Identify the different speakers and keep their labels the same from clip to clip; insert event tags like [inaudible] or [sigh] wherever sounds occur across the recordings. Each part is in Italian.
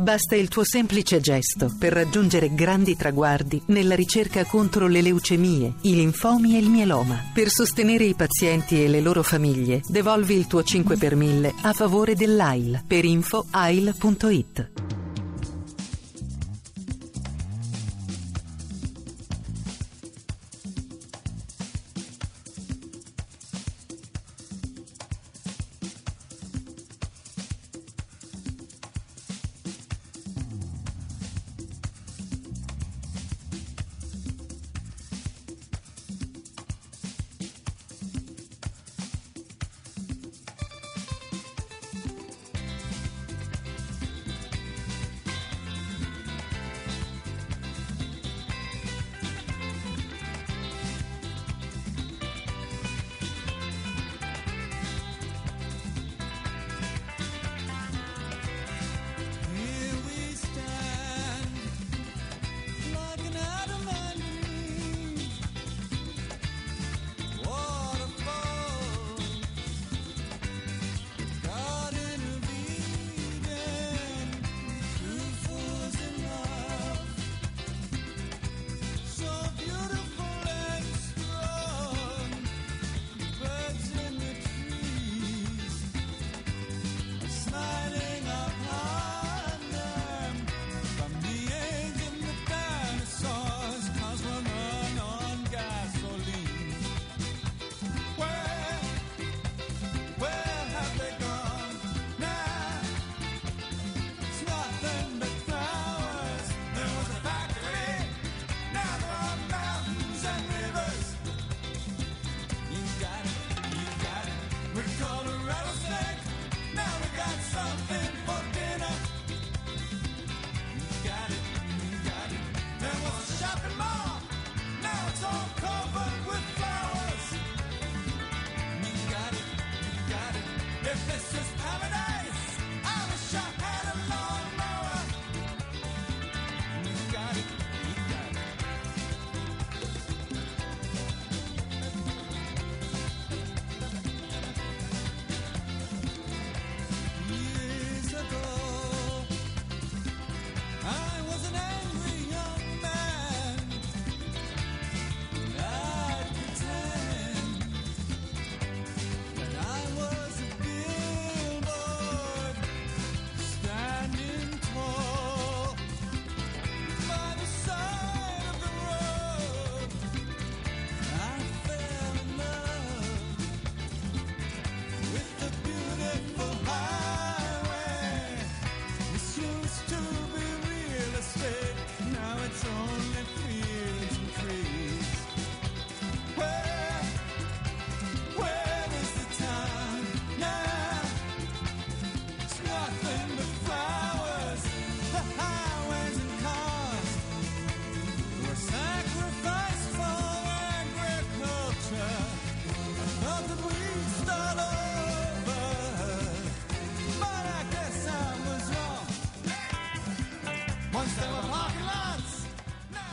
Speaker 1: Basta il tuo semplice gesto per raggiungere grandi traguardi nella ricerca contro le leucemie, i linfomi e il mieloma. Per sostenere i pazienti e le loro famiglie, devolvi il tuo 5 per 1000 a favore dell'AIL per info ail.it.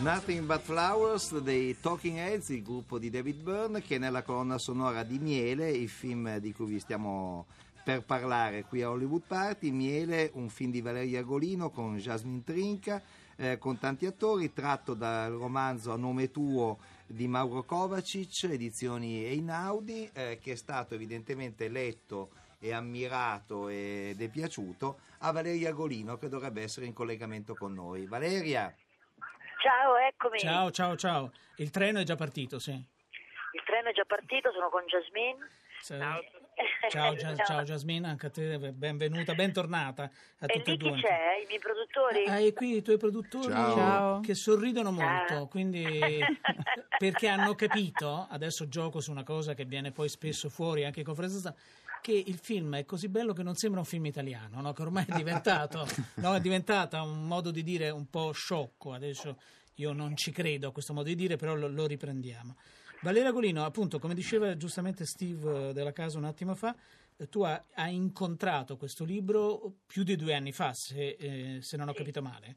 Speaker 2: Nothing But Flowers
Speaker 3: dei Talking Heads, il gruppo di David Byrne, che è nella colonna sonora di Miele, il film di cui vi stiamo per parlare qui a Hollywood Party. Miele, un film di Valeria Golino con Jasmine Trinca, eh, con tanti attori, tratto dal romanzo A nome tuo di Mauro Kovacic, edizioni Einaudi, eh, che è stato evidentemente letto e ammirato ed è piaciuto a Valeria Golino, che dovrebbe essere in collegamento con noi. Valeria!
Speaker 4: Ciao, eccomi.
Speaker 5: Ciao, ciao, ciao. Il treno è già partito, sì.
Speaker 4: Il treno è già partito, sono con Jasmine.
Speaker 5: Se- [laughs] Ciao, Gia- ciao Jasmine, anche a te, benvenuta, bentornata a
Speaker 4: E
Speaker 5: tutte e
Speaker 4: lì chi
Speaker 5: due.
Speaker 4: c'è? I miei produttori?
Speaker 5: Hai qui i tuoi produttori
Speaker 6: Ciao.
Speaker 5: che sorridono molto,
Speaker 4: Ciao.
Speaker 5: quindi [laughs] perché hanno capito, adesso gioco su una cosa che viene poi spesso fuori anche in conferenza stampa, che il film è così bello che non sembra un film italiano, no? che ormai è diventato, [laughs] no? è diventata un modo di dire un po' sciocco, adesso io non ci credo a questo modo di dire, però lo, lo riprendiamo. Valeria Golino, appunto, come diceva giustamente Steve eh, della casa un attimo fa, eh, tu ha- hai incontrato questo libro più di due anni fa, se, eh, se non ho capito male.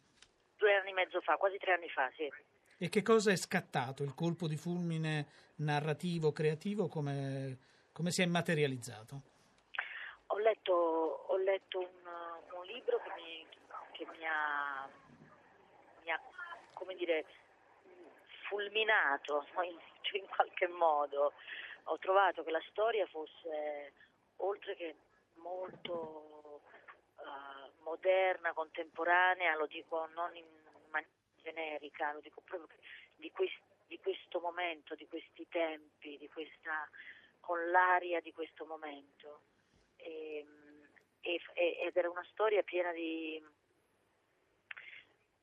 Speaker 4: Due anni e mezzo fa, quasi tre anni fa, sì.
Speaker 5: E che cosa è scattato? Il colpo di fulmine narrativo, creativo, come, come si è materializzato?
Speaker 4: Ho letto, ho letto un, un libro che mi, che mi ha, mi ha come dire, fulminato [laughs] in, qualche modo. Ho trovato che la storia fosse, oltre che molto eh, moderna, contemporanea, lo dico non in maniera generica, lo dico proprio di, quest- di questo momento, di questi tempi, di questa, con l'aria di questo momento. E, e- e- ed era una storia piena di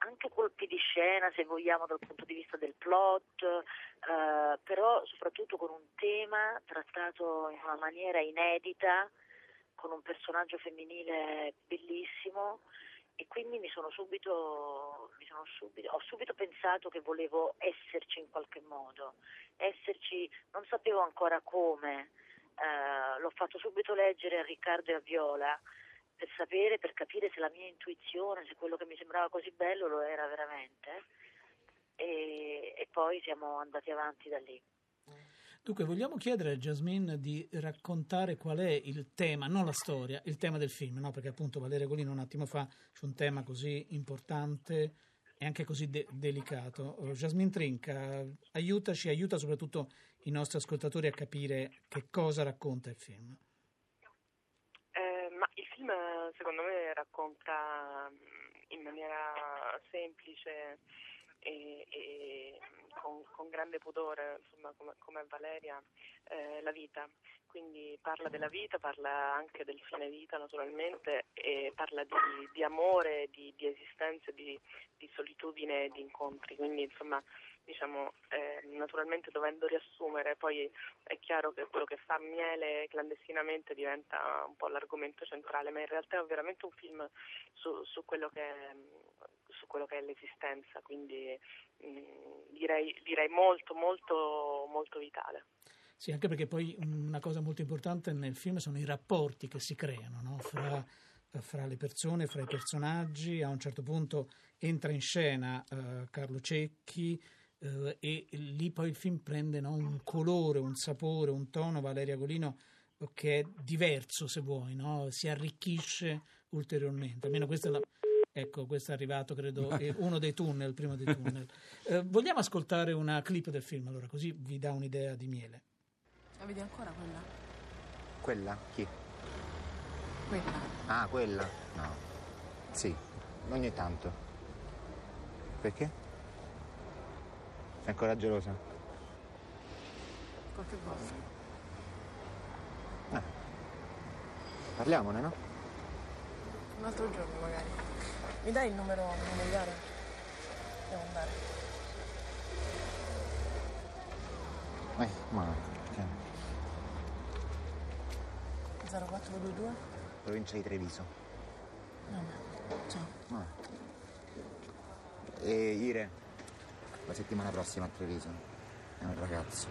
Speaker 4: anche colpi di scena, se vogliamo, dal punto di vista del plot, eh, però soprattutto con un tema trattato in una maniera inedita, con un personaggio femminile bellissimo e quindi mi sono subito, mi sono subito, ho subito pensato che volevo esserci in qualche modo, esserci, non sapevo ancora come, eh, l'ho fatto subito leggere a Riccardo e a Viola per sapere, per capire se la mia intuizione, se quello che mi sembrava così bello lo era veramente e, e poi siamo andati avanti da lì.
Speaker 5: Dunque, vogliamo chiedere a Jasmine di raccontare qual è il tema, non la storia, il tema del film, no? Perché appunto Valeria Golino un attimo fa su un tema così importante e anche così de- delicato. Jasmine Trinca, aiutaci, aiuta soprattutto i nostri ascoltatori a capire che cosa racconta il film.
Speaker 6: Eh, ma il film secondo me racconta mh, in maniera semplice e, e con, con grande pudore, insomma, come, come Valeria, eh, la vita. Quindi parla della vita, parla anche del fine vita naturalmente e parla di, di amore, di, di esistenza, di, di solitudine di incontri. Quindi insomma diciamo, eh, naturalmente dovendo riassumere, poi è chiaro che quello che fa miele clandestinamente diventa un po' l'argomento centrale, ma in realtà è veramente un film su, su, quello, che, su quello che è l'esistenza, quindi mh, direi, direi molto, molto, molto vitale.
Speaker 5: Sì, anche perché poi una cosa molto importante nel film sono i rapporti che si creano no? fra, fra le persone, fra i personaggi. A un certo punto entra in scena eh, Carlo Cecchi eh, e lì poi il film prende no, un colore, un sapore, un tono, Valeria Golino, che è diverso se vuoi, no? si arricchisce ulteriormente. Almeno questa è la... Ecco, questo è arrivato, credo, è [laughs] uno dei tunnel, il primo dei tunnel. [laughs] Eh, vogliamo ascoltare una clip del film, allora, così vi dà un'idea di miele.
Speaker 7: La vedi ancora quella?
Speaker 8: Quella? Chi?
Speaker 7: Quella.
Speaker 8: Ah, quella? No. Sì, ogni tanto. Perché? È ancora gelosa?
Speaker 7: Qualche volta.
Speaker 8: Eh. Parliamone, no?
Speaker 7: Un altro giorno magari. Mi dai il numero familiare? Devo andare.
Speaker 8: Eh, ma perché?
Speaker 7: 0422?
Speaker 8: Provincia di Treviso.
Speaker 7: Vabbè. Ciao.
Speaker 8: Ah. E Ire, la settimana prossima a Treviso. È un ragazzo.